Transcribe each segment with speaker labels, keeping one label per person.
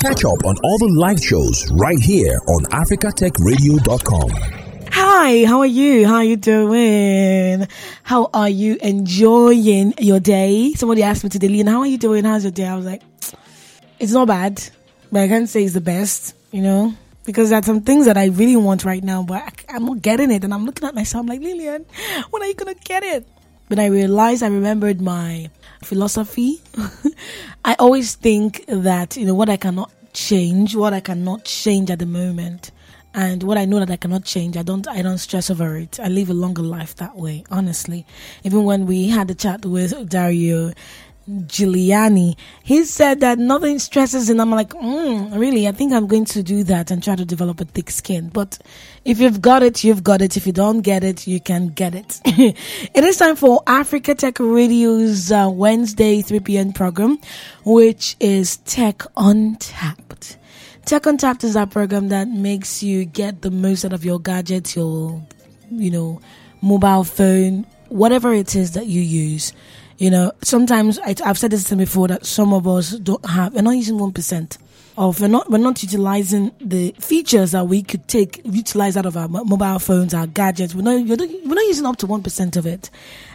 Speaker 1: Catch up on all the live shows right here on africatechradio.com.
Speaker 2: Hi, how are you? How are you doing? How are you enjoying your day? Somebody asked me today, Leon, how are you doing? How's your day? I was like, it's not bad, but I can't say it's the best, you know? Because there's some things that I really want right now, but I, am not getting it. And I'm looking at myself I'm like, Lillian, when are you going to get it? But I realized I remembered my philosophy. I always think that, you know, what I cannot change, what I cannot change at the moment, and what I know that I cannot change, I don't I don't stress over it. I live a longer life that way, honestly. Even when we had the chat with Dario Giuliani, he said that nothing stresses him. I'm like, mm, really? I think I'm going to do that and try to develop a thick skin. But if you've got it, you've got it. If you don't get it, you can get it. it is time for Africa Tech Radio's uh, Wednesday 3 p.m. program, which is Tech Untapped. Tech Untapped is that program that makes you get the most out of your gadgets, your, you know, mobile phone, whatever it is that you use you know, sometimes I, have said this before that some of us don't have, we're not using 1% of, we're not, we're not utilizing the features that we could take, utilize out of our mobile phones, our gadgets. We're not, we're not using up to 1% of it.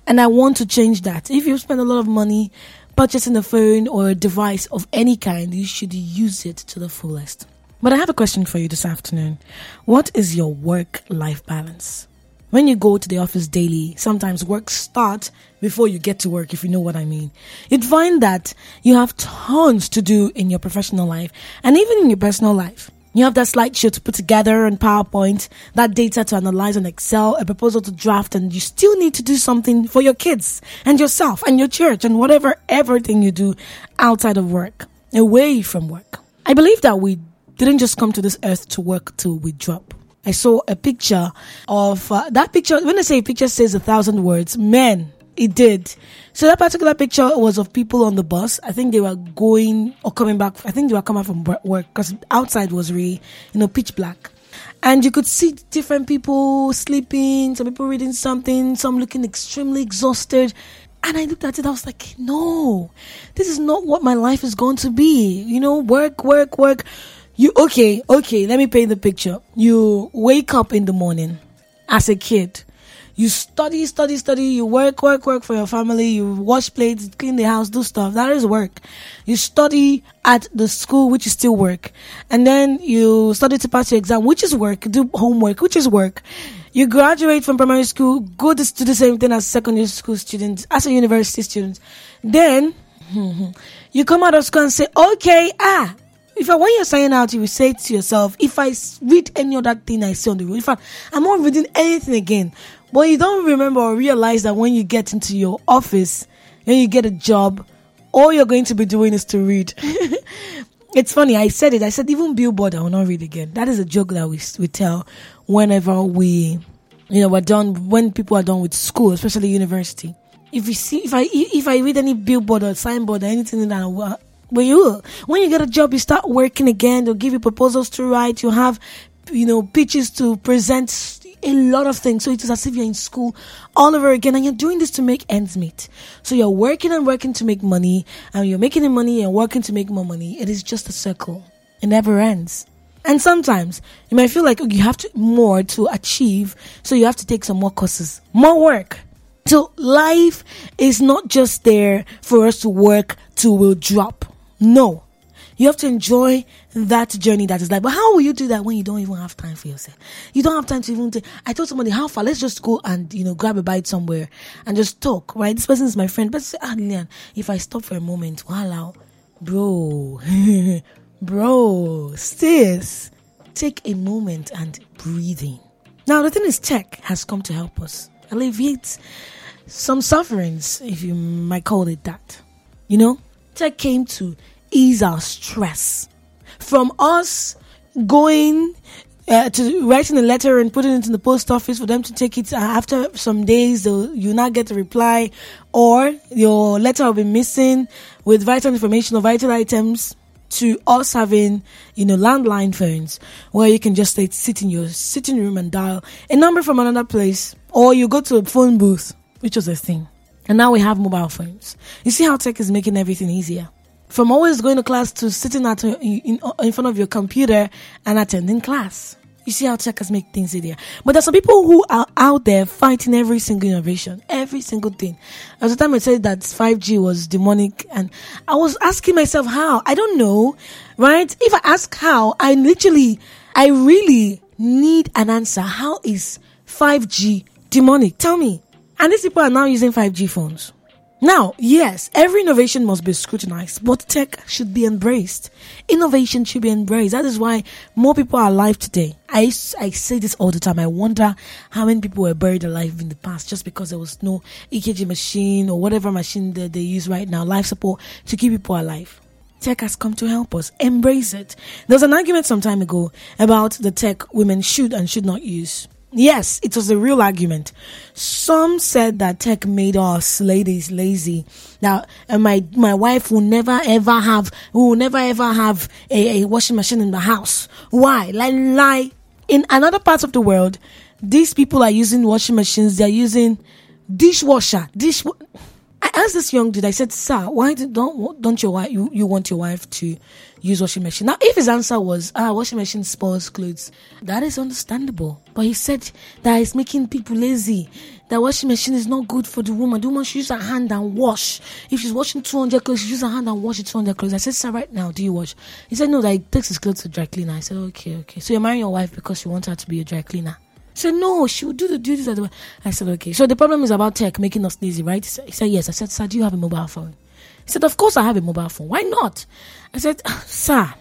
Speaker 2: And I want to change that. If you spend a lot of money purchasing a phone or a device of any kind, you should use it to the fullest. But I have a question for you this afternoon. What is your work life balance? When you go to the office daily, sometimes work starts before you get to work, if you know what I mean. You'd find that you have tons to do in your professional life and even in your personal life. You have that slideshow to put together on PowerPoint, that data to analyze on Excel, a proposal to draft, and you still need to do something for your kids and yourself and your church and whatever everything you do outside of work, away from work. I believe that we didn't just come to this earth to work till we drop. I saw a picture of uh, that picture. When I say a picture says a thousand words, men, it did. So that particular picture was of people on the bus. I think they were going or coming back. I think they were coming from work because outside was really, you know, pitch black. And you could see different people sleeping, some people reading something, some looking extremely exhausted. And I looked at it, I was like, no, this is not what my life is going to be. You know, work, work, work. You okay, okay, let me paint the picture. You wake up in the morning as a kid. You study, study, study, you work, work, work for your family, you wash plates, clean the house, do stuff. That is work. You study at the school, which is still work. And then you study to pass your exam, which is work, do homework, which is work. You graduate from primary school, go to do the same thing as secondary school students, as a university student. Then, you come out of school and say, okay, ah, if I, when you're signing out, you will say to yourself, if I read any other thing I see on the road, in fact, I'm not reading anything again. But you don't remember or realize that when you get into your office, when you get a job, all you're going to be doing is to read. it's funny, I said it. I said, even Billboard, I will not read again. That is a joke that we, we tell whenever we, you know, we're done, when people are done with school, especially university. If you see, if I, if I read any billboard or signboard or anything that but you, when you get a job, you start working again. They'll give you proposals to write. You have, you know, pitches to present. A lot of things. So it is as if you're in school all over again, and you're doing this to make ends meet. So you're working and working to make money, and you're making the money and working to make more money. It is just a circle. It never ends. And sometimes you might feel like oh, you have to more to achieve, so you have to take some more courses, more work. So life is not just there for us to work till we'll drop. No. You have to enjoy that journey that is like, but how will you do that when you don't even have time for yourself? You don't have time to even. Take, I told somebody, how far? Let's just go and you know grab a bite somewhere and just talk. Right? This person is my friend, but ah, if I stop for a moment, wow, bro, bro, sis, take a moment and breathe in. Now the thing is, tech has come to help us alleviate some sufferings, if you might call it that. You know, came to ease our stress. From us going uh, to writing a letter and putting it in the post office for them to take it uh, after some days, you not get a reply, or your letter will be missing with vital information or vital items. To us having, you know, landline phones where you can just sit in your sitting room and dial a number from another place, or you go to a phone booth, which was a thing. And now we have mobile phones. You see how tech is making everything easier. From always going to class to sitting at uh, in, in, uh, in front of your computer and attending class. You see how tech has made things easier. But there's some people who are out there fighting every single innovation, every single thing. At the time I said that 5G was demonic and I was asking myself how. I don't know, right? If I ask how, I literally, I really need an answer. How is 5G demonic? Tell me. And these people are now using 5G phones. Now, yes, every innovation must be scrutinized, but tech should be embraced. Innovation should be embraced. That is why more people are alive today. I, I say this all the time. I wonder how many people were buried alive in the past just because there was no EKG machine or whatever machine that they use right now, life support to keep people alive. Tech has come to help us. Embrace it. There was an argument some time ago about the tech women should and should not use. Yes, it was a real argument. Some said that tech made us ladies lazy. Now, and my my wife will never ever have will never ever have a, a washing machine in the house. Why? Like lie. In another parts of the world, these people are using washing machines. They're using dishwasher. Dish. I asked this young dude. I said, "Sir, why don't don't your wife you, you want your wife to use washing machine?" Now, if his answer was, "Ah, washing machine spoils clothes," that is understandable. But he said that it's making people lazy. That washing machine is not good for the woman. The woman should use her hand and wash. If she's washing 200 clothes, she use her hand and wash it 200 clothes. I said, "Sir, right now, do you wash?" He said, "No, that he takes his clothes to dry cleaner." I said, "Okay, okay. So you're marrying your wife because you want her to be a dry cleaner." Said, no, she would do the duties at the I said, okay. So the problem is about tech making us lazy, right? He said, yes. I said, sir, do you have a mobile phone? He said, of course I have a mobile phone. Why not? I said, sir,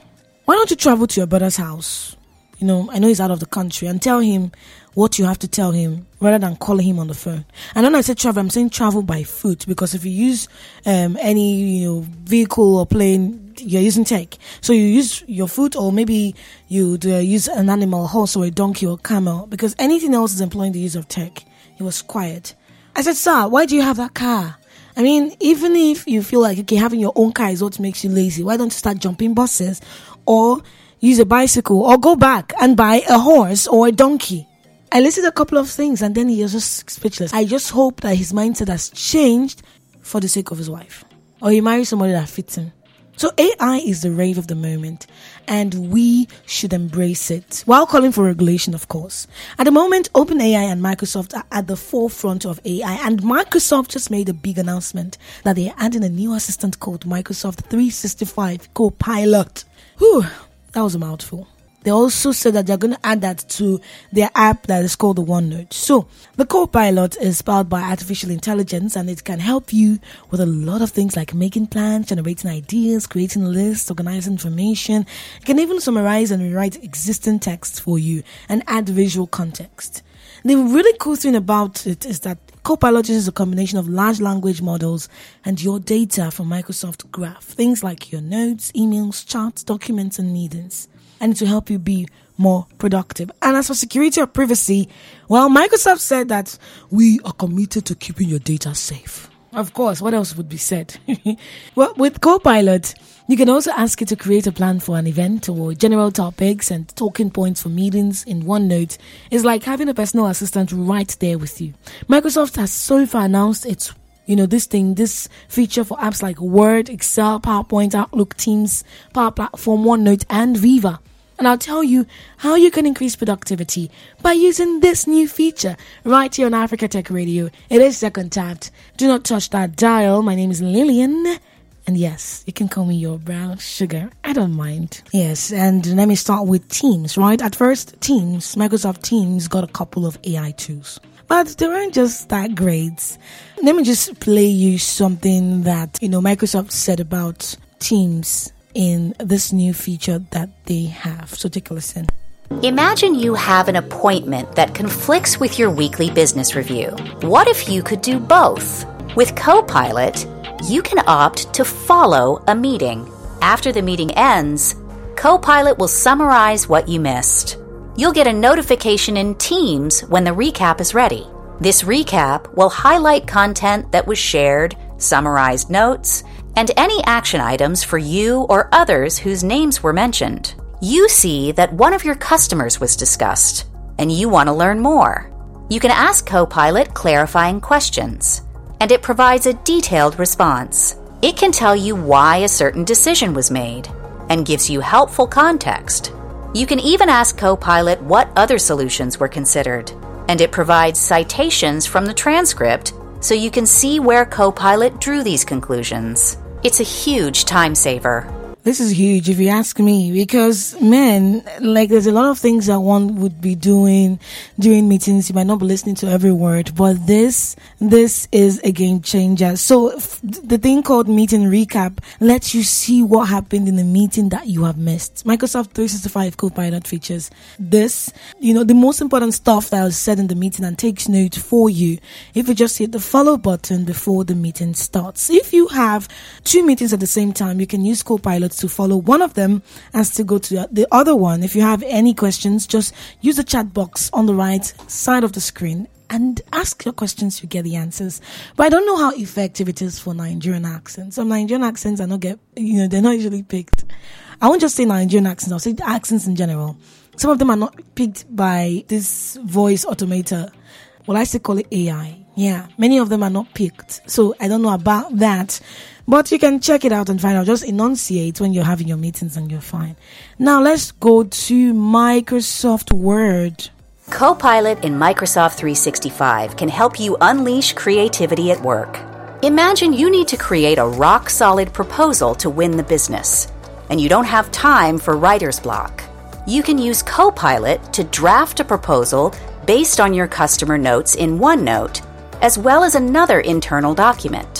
Speaker 2: why don't you travel to your brother's house? You know, I know he's out of the country and tell him what you have to tell him rather than calling him on the phone. And when I say travel, I'm saying travel by foot because if you use um, any you know vehicle or plane, you're using tech. So you use your foot, or maybe you uh, use an animal, horse or a donkey or camel, because anything else is employing the use of tech. He was quiet. I said, "Sir, why do you have that car?" I mean, even if you feel like okay, having your own car is what makes you lazy, why don't you start jumping buses or use a bicycle or go back and buy a horse or a donkey? I listed a couple of things and then he was just speechless. I just hope that his mindset has changed for the sake of his wife. Or he marries somebody that fits him. So AI is the rave of the moment and we should embrace it while calling for regulation, of course. At the moment, OpenAI and Microsoft are at the forefront of AI and Microsoft just made a big announcement that they're adding a new assistant called Microsoft 365 Copilot. Whew, that was a mouthful. They also said that they're going to add that to their app that is called the OneNote. So the Copilot is powered by artificial intelligence and it can help you with a lot of things like making plans, generating ideas, creating lists, organizing information. It can even summarize and rewrite existing texts for you and add visual context. The really cool thing about it is that Copilot uses a combination of large language models and your data from Microsoft Graph, things like your notes, emails, charts, documents, and meetings and to help you be more productive. And as for security or privacy, well, Microsoft said that we are committed to keeping your data safe. Of course, what else would be said? well, with Copilot, you can also ask it to create a plan for an event or general topics and talking points for meetings in OneNote. It's like having a personal assistant right there with you. Microsoft has so far announced its you know, this thing, this feature for apps like Word, Excel, PowerPoint, Outlook, Teams, Power Platform, OneNote, and Viva. And I'll tell you how you can increase productivity by using this new feature right here on Africa Tech Radio. It is Tech Untapped. Do not touch that dial. My name is Lillian. And yes, you can call me your brown sugar. I don't mind. Yes, and let me start with Teams, right? At first, Teams, Microsoft Teams got a couple of AI tools. But they weren't just that great. Let me just play you something that, you know, Microsoft said about Teams in this new feature that they have. So take a listen.
Speaker 3: Imagine you have an appointment that conflicts with your weekly business review. What if you could do both? With Copilot, you can opt to follow a meeting. After the meeting ends, Copilot will summarize what you missed. You'll get a notification in Teams when the recap is ready. This recap will highlight content that was shared, summarized notes, and any action items for you or others whose names were mentioned. You see that one of your customers was discussed, and you want to learn more. You can ask Copilot clarifying questions, and it provides a detailed response. It can tell you why a certain decision was made and gives you helpful context. You can even ask Copilot what other solutions were considered, and it provides citations from the transcript so you can see where Copilot drew these conclusions. It's a huge time saver.
Speaker 2: This is huge if you ask me because man, like there's a lot of things that one would be doing during meetings. You might not be listening to every word, but this, this is a game changer. So the thing called meeting recap lets you see what happened in the meeting that you have missed. Microsoft 365 Copilot features this, you know, the most important stuff that was said in the meeting and takes note for you. If you just hit the follow button before the meeting starts. If you have two meetings at the same time, you can use Copilot to follow one of them and still go to the other one. If you have any questions, just use the chat box on the right side of the screen and ask your questions to get the answers. But I don't know how effective it is for Nigerian accents. Some Nigerian accents are not get, you know, they're not usually picked. I won't just say Nigerian accents, I'll say accents in general. Some of them are not picked by this voice automator. Well, I still call it AI. Yeah, many of them are not picked. So I don't know about that. But you can check it out and find out. Just enunciate when you're having your meetings and you're fine. Now let's go to Microsoft Word.
Speaker 3: Copilot in Microsoft 365 can help you unleash creativity at work. Imagine you need to create a rock solid proposal to win the business, and you don't have time for writer's block. You can use Copilot to draft a proposal based on your customer notes in OneNote, as well as another internal document.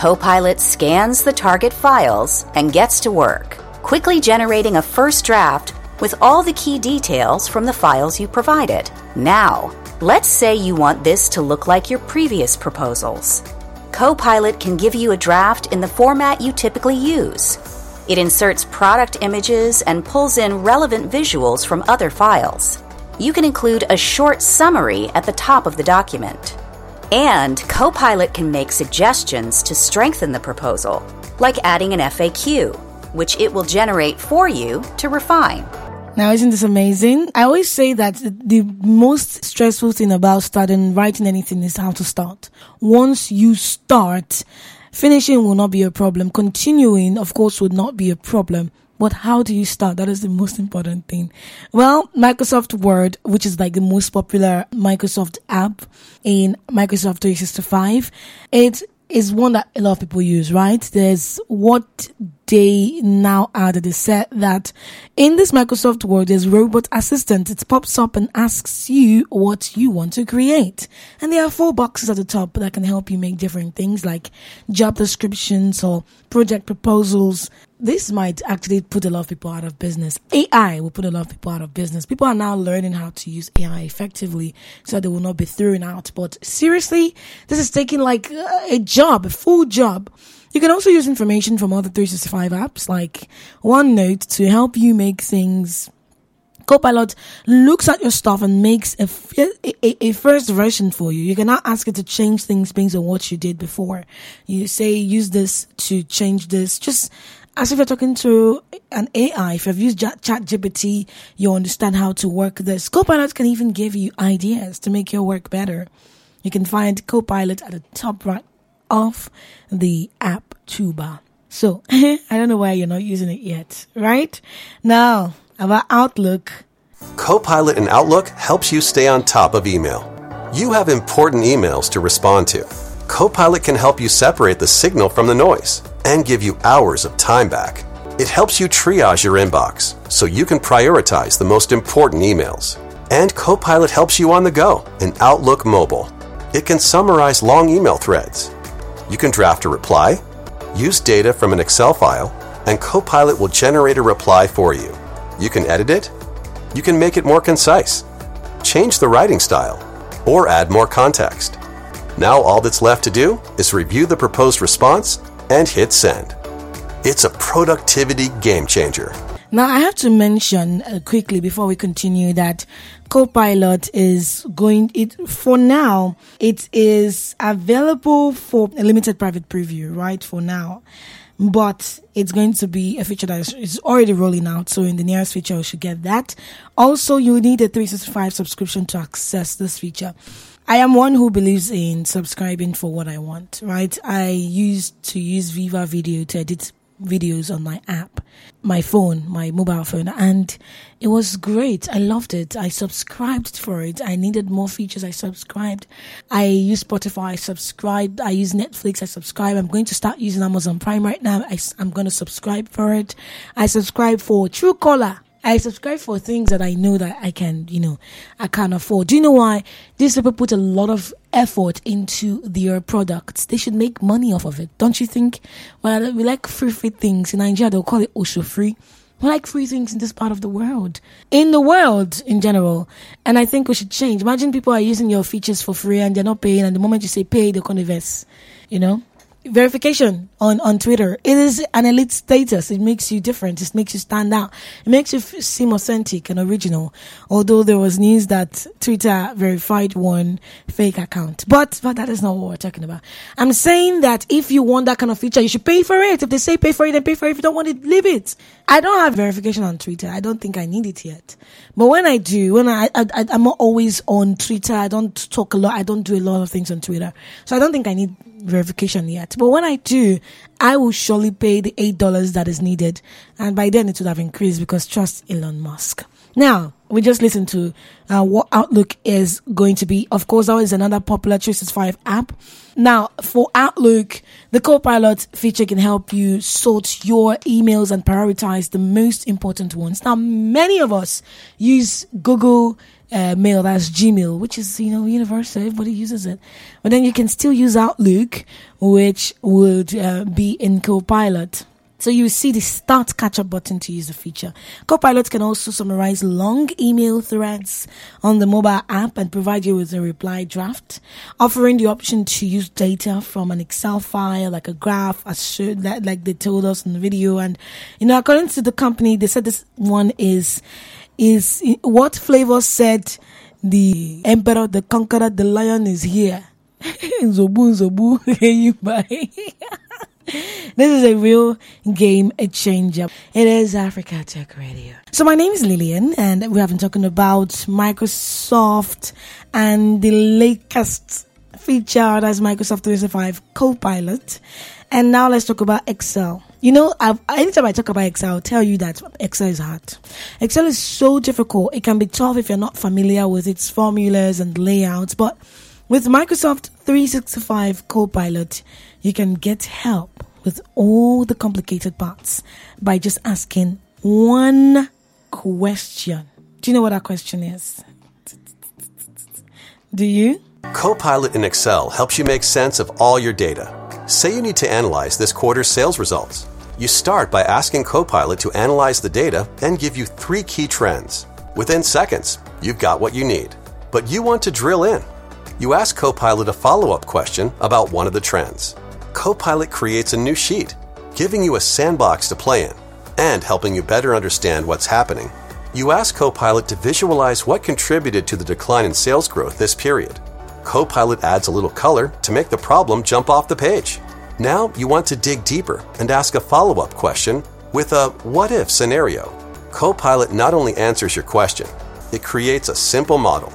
Speaker 3: Copilot scans the target files and gets to work, quickly generating a first draft with all the key details from the files you provided. Now, let's say you want this to look like your previous proposals. Copilot can give you a draft in the format you typically use. It inserts product images and pulls in relevant visuals from other files. You can include a short summary at the top of the document. And Copilot can make suggestions to strengthen the proposal, like adding an FAQ, which it will generate for you to refine.
Speaker 2: Now, isn't this amazing? I always say that the most stressful thing about starting writing anything is how to start. Once you start, finishing will not be a problem. Continuing, of course, would not be a problem. But how do you start? That is the most important thing. Well, Microsoft Word, which is like the most popular Microsoft app in Microsoft 365, it is one that a lot of people use, right? There's what they now added is said that in this Microsoft Word, there's robot assistant. It pops up and asks you what you want to create. And there are four boxes at the top that can help you make different things like job descriptions or project proposals. This might actually put a lot of people out of business. AI will put a lot of people out of business. People are now learning how to use AI effectively so they will not be thrown out. But seriously, this is taking like a job, a full job. You can also use information from other 365 apps like OneNote to help you make things Copilot looks at your stuff and makes a, a, first version for you. You cannot ask it to change things based on what you did before. You say, use this to change this. Just as if you're talking to an AI. If you've used ChatGPT, you understand how to work this. Copilot can even give you ideas to make your work better. You can find Copilot at the top right of the app toolbar. So, I don't know why you're not using it yet, right? Now, about Outlook.
Speaker 4: Copilot in Outlook helps you stay on top of email. You have important emails to respond to. Copilot can help you separate the signal from the noise and give you hours of time back. It helps you triage your inbox so you can prioritize the most important emails. And Copilot helps you on the go in Outlook Mobile. It can summarize long email threads. You can draft a reply, use data from an Excel file, and Copilot will generate a reply for you. You can edit it, you can make it more concise, change the writing style, or add more context. Now all that's left to do is review the proposed response and hit send. It's a productivity game changer.
Speaker 2: Now, I have to mention uh, quickly before we continue that Copilot is going it for now. It is available for a limited private preview, right? For now, but it's going to be a feature that is, is already rolling out. So in the nearest future, you should get that. Also, you need a 365 subscription to access this feature. I am one who believes in subscribing for what I want, right? I used to use Viva Video to edit videos on my app, my phone, my mobile phone, and it was great. I loved it. I subscribed for it. I needed more features. I subscribed. I use Spotify. I subscribed. I use Netflix. I subscribe. I'm going to start using Amazon Prime right now. I, am going to subscribe for it. I subscribe for Truecaller. I subscribe for things that I know that I can, you know, I can afford. Do you know why? These people put a lot of effort into their products. They should make money off of it, don't you think? Well, we like free free things in Nigeria. They'll call it Osho free. We like free things in this part of the world, in the world in general. And I think we should change. Imagine people are using your features for free and they're not paying. And the moment you say pay, to invest. You know verification on, on Twitter. It is an elite status. It makes you different. It makes you stand out. It makes you seem authentic and original. Although there was news that Twitter verified one fake account. But, but that is not what we're talking about. I'm saying that if you want that kind of feature, you should pay for it. If they say pay for it, then pay for it. If you don't want it, leave it. I don't have verification on Twitter. I don't think I need it yet. But when I do, when I, I, I I'm not always on Twitter. I don't talk a lot. I don't do a lot of things on Twitter. So I don't think I need verification yet. But when I do, I will surely pay the $8 that is needed. And by then it would have increased because trust Elon Musk. Now, we just listened to uh, what Outlook is going to be. Of course, that is another popular 365 app. Now, for Outlook, the Copilot feature can help you sort your emails and prioritize the most important ones. Now, many of us use Google uh, mail that's Gmail, which is you know universal. Everybody uses it, but then you can still use Outlook, which would uh, be in Copilot. So you see the start catch up button to use the feature. Copilot can also summarize long email threads on the mobile app and provide you with a reply draft, offering the option to use data from an Excel file like a graph, as should, like they told us in the video. And you know, according to the company, they said this one is is what Flavour said the emperor, the conqueror, the lion is here. Zobu, Zobu, you buy. this is a real game changer. It is Africa Tech Radio. So my name is Lillian and we have been talking about Microsoft and the latest feature that's Microsoft 365 Copilot. And now let's talk about Excel. You know, I've, anytime I talk about Excel, I'll tell you that Excel is hard. Excel is so difficult. It can be tough if you're not familiar with its formulas and layouts. But with Microsoft 365 Copilot, you can get help with all the complicated parts by just asking one question. Do you know what that question is? Do you?
Speaker 4: Copilot in Excel helps you make sense of all your data. Say you need to analyze this quarter's sales results. You start by asking Copilot to analyze the data and give you three key trends. Within seconds, you've got what you need. But you want to drill in. You ask Copilot a follow up question about one of the trends. Copilot creates a new sheet, giving you a sandbox to play in and helping you better understand what's happening. You ask Copilot to visualize what contributed to the decline in sales growth this period. Copilot adds a little color to make the problem jump off the page. Now you want to dig deeper and ask a follow up question with a what if scenario. Copilot not only answers your question, it creates a simple model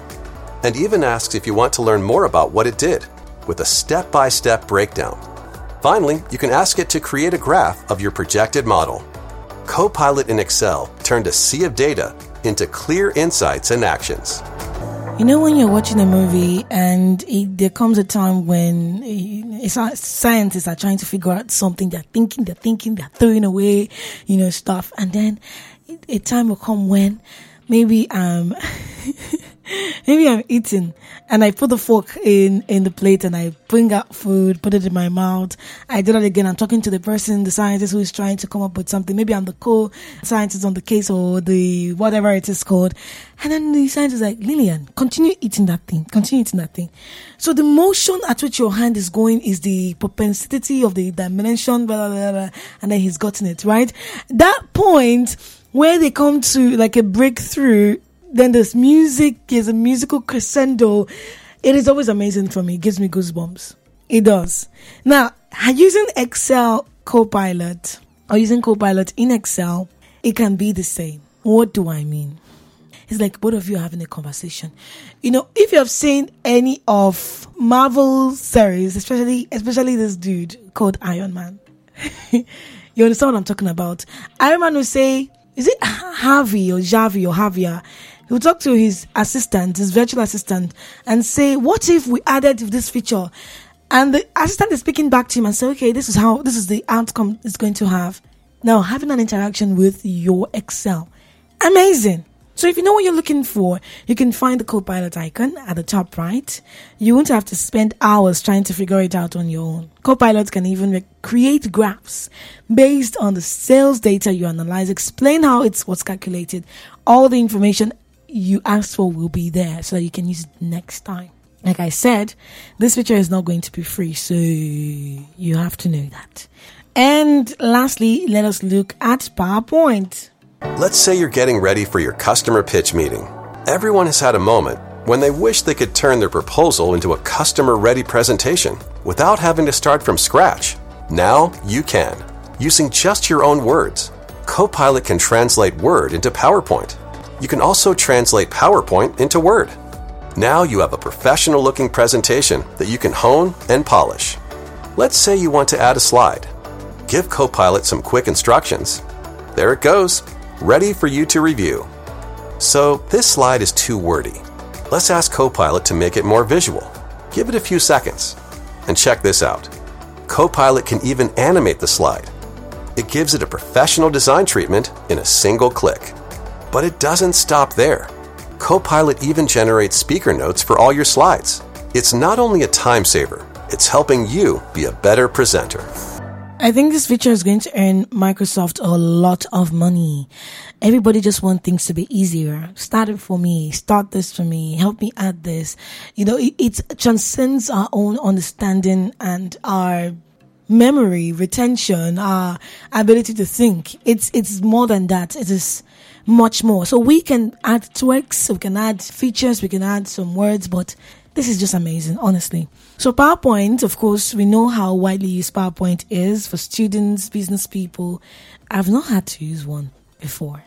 Speaker 4: and even asks if you want to learn more about what it did with a step by step breakdown. Finally, you can ask it to create a graph of your projected model. Copilot in Excel turned a sea of data into clear insights and actions.
Speaker 2: You know, when you're watching a movie and it, there comes a time when uh, scientists are trying to figure out something, they're thinking, they're thinking, they're throwing away, you know, stuff. And then a time will come when maybe um maybe I'm eating and I put the fork in in the plate and I bring out food, put it in my mouth. I do that again. I'm talking to the person, the scientist who is trying to come up with something. Maybe I'm the co-scientist on the case or the whatever it is called. And then the scientist is like, Lillian, continue eating that thing. Continue eating that thing. So the motion at which your hand is going is the propensity of the dimension, blah, blah, blah, and then he's gotten it, right? That point where they come to like a breakthrough, then this music is a musical crescendo. It is always amazing for me. It gives me goosebumps. It does. Now, using Excel Copilot or using Copilot in Excel, it can be the same. What do I mean? It's like both of you having a conversation. You know, if you have seen any of Marvel series, especially especially this dude called Iron Man, you understand what I'm talking about. Iron Man will say, "Is it Harvey or Javi or Javier?" He'll talk to his assistant, his virtual assistant, and say, "What if we added this feature?" And the assistant is speaking back to him and say, "Okay, this is how this is the outcome it's going to have." Now, having an interaction with your Excel, amazing. So if you know what you're looking for, you can find the Copilot icon at the top right. You won't have to spend hours trying to figure it out on your own. Copilot can even re- create graphs based on the sales data you analyze, explain how it's what's calculated. All the information you asked for will be there so that you can use it next time. Like I said, this feature is not going to be free, so you have to know that. And lastly, let us look at PowerPoint.
Speaker 4: Let's say you're getting ready for your customer pitch meeting. Everyone has had a moment when they wish they could turn their proposal into a customer ready presentation without having to start from scratch. Now you can, using just your own words. Copilot can translate Word into PowerPoint. You can also translate PowerPoint into Word. Now you have a professional looking presentation that you can hone and polish. Let's say you want to add a slide. Give Copilot some quick instructions. There it goes ready for you to review. So, this slide is too wordy. Let's ask Copilot to make it more visual. Give it a few seconds. And check this out Copilot can even animate the slide. It gives it a professional design treatment in a single click. But it doesn't stop there. Copilot even generates speaker notes for all your slides. It's not only a time saver, it's helping you be a better presenter.
Speaker 2: I think this feature is going to earn Microsoft a lot of money. Everybody just wants things to be easier. Start it for me. Start this for me. Help me add this. You know, it, it transcends our own understanding and our memory, retention, our ability to think. It's, it's more than that. It is much more. So we can add tweaks, we can add features, we can add some words, but this is just amazing, honestly. So PowerPoint, of course, we know how widely used PowerPoint is for students, business people. I've not had to use one before.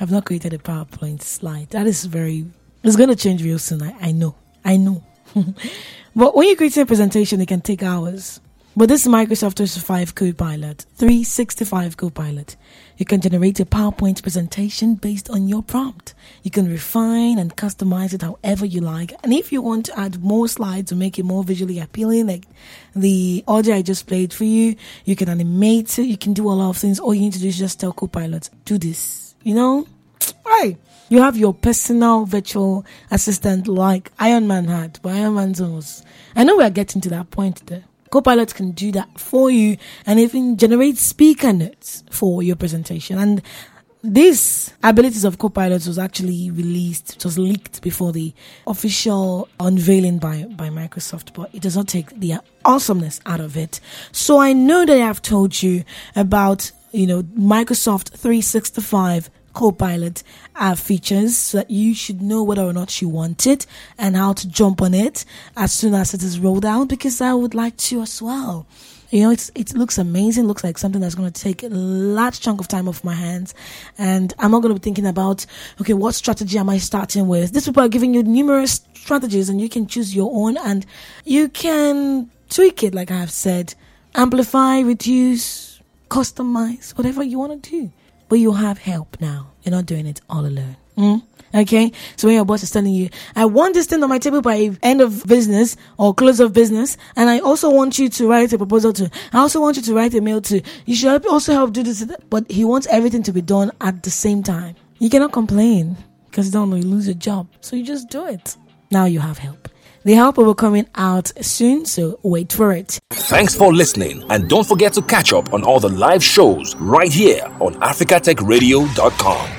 Speaker 2: I've not created a PowerPoint slide. That is very, it's going to change real soon. I, I know. I know. but when you create a presentation, it can take hours. But this is Microsoft 365 Copilot, 365 Copilot. You can generate a PowerPoint presentation based on your prompt. You can refine and customize it however you like. And if you want to add more slides to make it more visually appealing, like the audio I just played for you, you can animate it, you can do a lot of things. All you need to do is just tell Copilot, do this. You know? Right. You have your personal virtual assistant like Iron Man had, but Iron Man's was. I know we are getting to that point there. Copilot can do that for you and even generate speaker notes for your presentation. And this abilities of Copilot was actually released, was leaked before the official unveiling by, by Microsoft, but it does not take the awesomeness out of it. So I know that I have told you about, you know, Microsoft 365 Copilot uh, features so that you should know whether or not you want it and how to jump on it as soon as it is rolled out because I would like to as well. You know, it's, it looks amazing. Looks like something that's going to take a large chunk of time off my hands. And I'm not going to be thinking about, okay, what strategy am I starting with? These people are giving you numerous strategies and you can choose your own and you can tweak it, like I have said, amplify, reduce, customize, whatever you want to do but you have help now. You're not doing it all alone. Mm? Okay. So when your boss is telling you, I want this thing on my table by end of business or close of business, and I also want you to write a proposal to, I also want you to write a mail to, you should also help do this, but he wants everything to be done at the same time. You cannot complain because you don't know you lose your job. So you just do it. Now you have help. The help will be coming out soon, so wait for it.
Speaker 1: Thanks for listening, and don't forget to catch up on all the live shows right here on africatechradio.com.